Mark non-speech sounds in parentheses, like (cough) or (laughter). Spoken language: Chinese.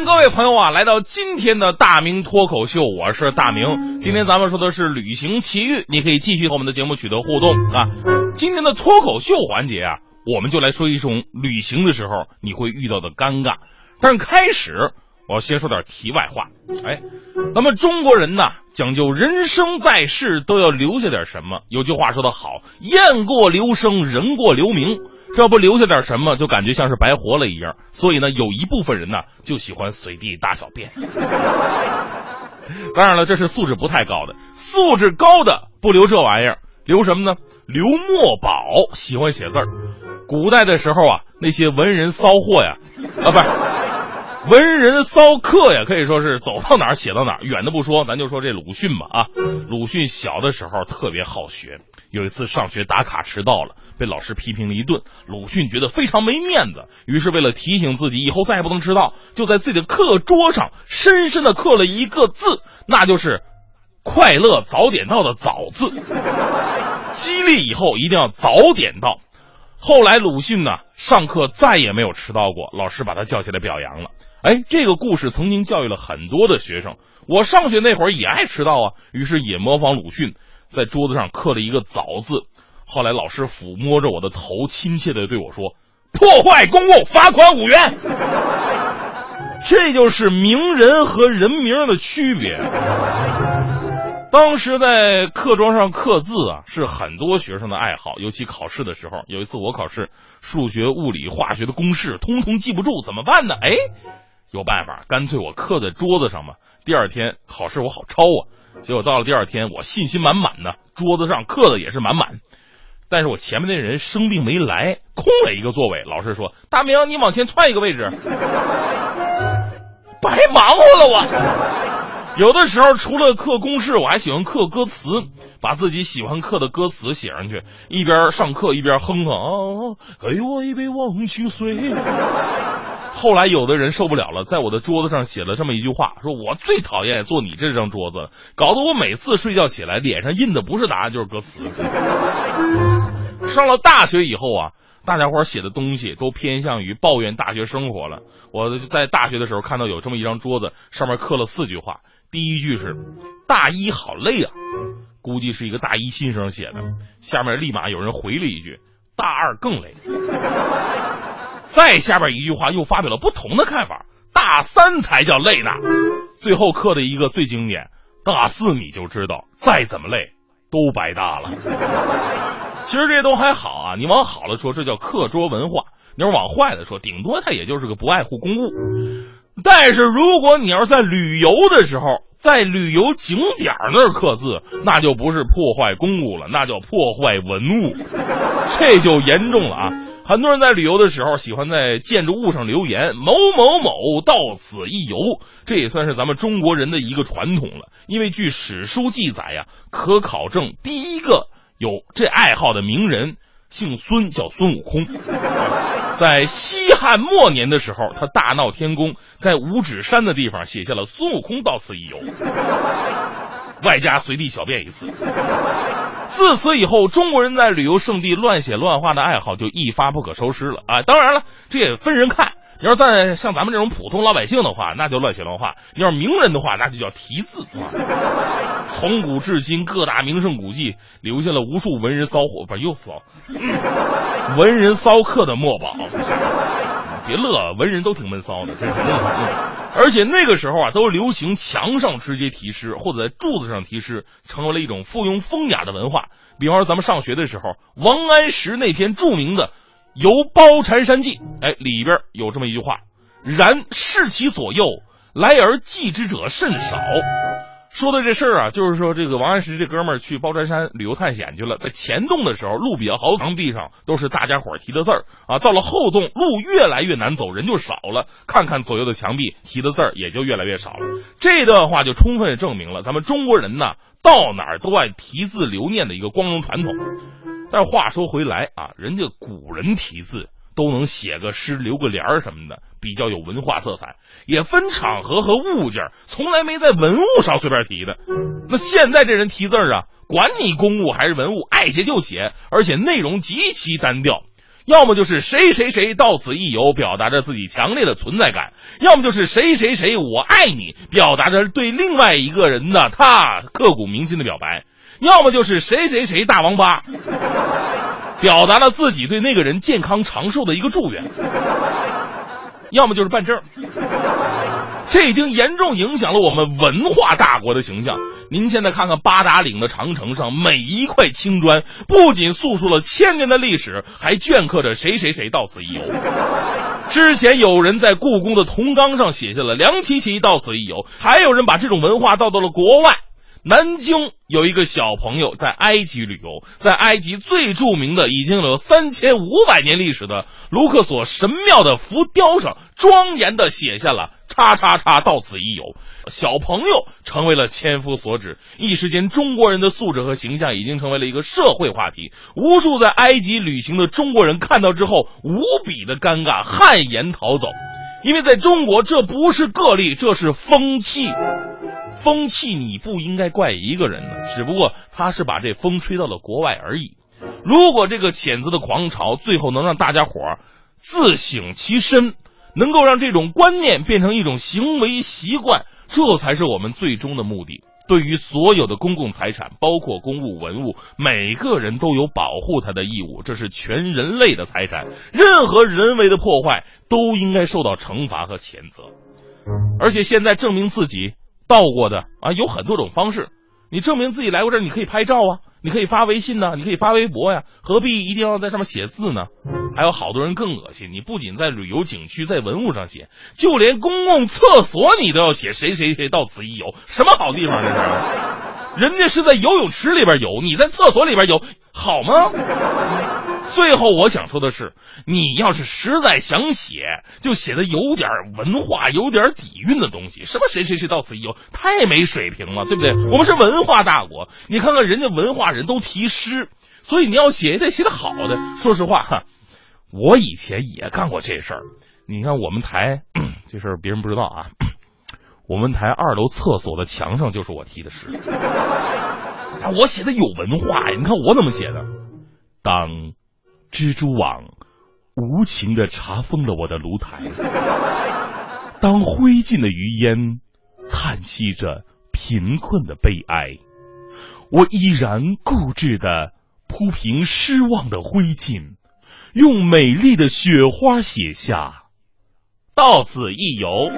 迎各位朋友啊，来到今天的大明脱口秀，我是大明。今天咱们说的是旅行奇遇，你可以继续和我们的节目取得互动啊。今天的脱口秀环节啊，我们就来说一种旅行的时候你会遇到的尴尬。但是开始，我要先说点题外话。哎，咱们中国人呐，讲究人生在世都要留下点什么。有句话说得好，雁过留声，人过留名。这不留下点什么，就感觉像是白活了一样。所以呢，有一部分人呢，就喜欢随地大小便。(laughs) 当然了，这是素质不太高的，素质高的不留这玩意儿，留什么呢？留墨宝，喜欢写字儿。古代的时候啊，那些文人骚货呀，啊，不是。文人骚客呀，可以说是走到哪儿写到哪儿。远的不说，咱就说这鲁迅吧啊。鲁迅小的时候特别好学，有一次上学打卡迟到了，被老师批评了一顿。鲁迅觉得非常没面子，于是为了提醒自己以后再也不能迟到，就在自己的课桌上深深的刻了一个字，那就是“快乐早点到”的“早”字，激励以后一定要早点到。后来鲁迅呢，上课再也没有迟到过，老师把他叫起来表扬了。哎，这个故事曾经教育了很多的学生。我上学那会儿也爱迟到啊，于是也模仿鲁迅，在桌子上刻了一个“早”字。后来老师抚摸着我的头，亲切的对我说：“破坏公物，罚款五元。”这就是名人和人名的区别。当时在课桌上刻字啊，是很多学生的爱好，尤其考试的时候。有一次我考试，数学、物理、化学的公式通通记不住，怎么办呢？哎。有办法，干脆我刻在桌子上嘛。第二天考试我好抄啊。结果到了第二天，我信心满满的，桌子上刻的也是满满。但是我前面那人生病没来，空了一个座位。老师说：“大明，你往前窜一个位置。”白忙活了我。有的时候除了刻公式，我还喜欢刻歌词，把自己喜欢刻的歌词写上去，一边上课一边哼哼啊，给我一杯忘情水。后来有的人受不了了，在我的桌子上写了这么一句话：说我最讨厌坐你这张桌子，搞得我每次睡觉起来脸上印的不是答案就是歌词。上了大学以后啊，大家伙写的东西都偏向于抱怨大学生活了。我在大学的时候看到有这么一张桌子，上面刻了四句话，第一句是“大一好累啊”，估计是一个大一新生写的。下面立马有人回了一句“大二更累”。再下边一句话又发表了不同的看法，大三才叫累呢。最后刻的一个最经典，大四你就知道，再怎么累都白搭了。其实这都还好啊，你往好了说，这叫课桌文化；你要往坏了说，顶多他也就是个不爱护公物。但是如果你要是在旅游的时候，在旅游景点那儿刻字，那就不是破坏公物了，那叫破坏文物，这就严重了啊！很多人在旅游的时候喜欢在建筑物上留言“某某某到此一游”，这也算是咱们中国人的一个传统了。因为据史书记载呀，可考证第一个有这爱好的名人姓孙，叫孙悟空。(laughs) 在西汉末年的时候，他大闹天宫，在五指山的地方写下了“孙悟空到此一游”，外加随地小便一次。自此以后，中国人在旅游胜地乱写乱画的爱好就一发不可收拾了啊！当然了，这也分人看。你要在像咱们这种普通老百姓的话，那就乱写乱画；你要是名人的话，那就叫题字。从古至今，各大名胜古迹留下了无数文人骚货，不又骚，(laughs) 文人骚客的墨宝。别乐，文人都挺闷骚的，而且那个时候啊，都流行墙上直接题诗，或者在柱子上题诗，成为了一种附庸风雅的文化。比方说，咱们上学的时候，王安石那篇著名的。《游褒禅山记》哎，里边有这么一句话：“然视其左右，来而记之者甚少。”说的这事儿啊，就是说这个王安石这哥们儿去包山山旅游探险去了，在前洞的时候路比较好，墙壁上都是大家伙提的字儿啊。到了后洞，路越来越难走，人就少了，看看左右的墙壁，提的字儿也就越来越少了。这段话就充分证明了咱们中国人呢，到哪儿都爱提字留念的一个光荣传统。但话说回来啊，人家古人题字都能写个诗、留个联儿什么的，比较有文化色彩，也分场合和物件，从来没在文物上随便提的。那现在这人提字儿啊，管你公物还是文物，爱写就写，而且内容极其单调。要么就是谁谁谁到此一游，表达着自己强烈的存在感；要么就是谁谁谁我爱你，表达着对另外一个人的他刻骨铭心的表白；要么就是谁谁谁大王八，表达了自己对那个人健康长寿的一个祝愿；要么就是办证。这已经严重影响了我们文化大国的形象。您现在看看八达岭的长城上每一块青砖，不仅诉说了千年的历史，还镌刻着谁谁谁到此一游。之前有人在故宫的铜缸上写下了梁琪琪到此一游，还有人把这种文化带到了国外。南京有一个小朋友在埃及旅游，在埃及最著名的、已经有三千五百年历史的卢克索神庙的浮雕上，庄严的写下了“叉叉叉到此一游”。小朋友成为了千夫所指，一时间中国人的素质和形象已经成为了一个社会话题。无数在埃及旅行的中国人看到之后，无比的尴尬，汗颜逃走。因为在中国，这不是个例，这是风气。风气你不应该怪一个人的，只不过他是把这风吹到了国外而已。如果这个谴责的狂潮最后能让大家伙儿自省其身，能够让这种观念变成一种行为习惯，这才是我们最终的目的。对于所有的公共财产，包括公物文物，每个人都有保护它的义务，这是全人类的财产。任何人为的破坏都应该受到惩罚和谴责。而且现在证明自己。到过的啊，有很多种方式。你证明自己来过这儿，你可以拍照啊，你可以发微信呢，你可以发微博呀，何必一定要在上面写字呢？还有好多人更恶心，你不仅在旅游景区、在文物上写，就连公共厕所你都要写谁谁谁到此一游，什么好地方这是？人家是在游泳池里边游，你在厕所里边游，好吗？最后我想说的是，你要是实在想写，就写的有点文化、有点底蕴的东西。什么谁谁谁到此一游，太没水平了，对不对？我们是文化大国，你看看人家文化人都题诗，所以你要写也得写的好的。说实话哈，我以前也干过这事儿。你看我们台 (clears throat) 这事儿别人不知道啊，(clears throat) 我们台二楼厕所的墙上就是我题的诗。(clears throat) 我写的有文化呀，你看我怎么写的，当。蜘蛛网无情的查封了我的炉台，当灰烬的余烟叹息着贫困的悲哀，我依然固执的铺平失望的灰烬，用美丽的雪花写下“到此一游”。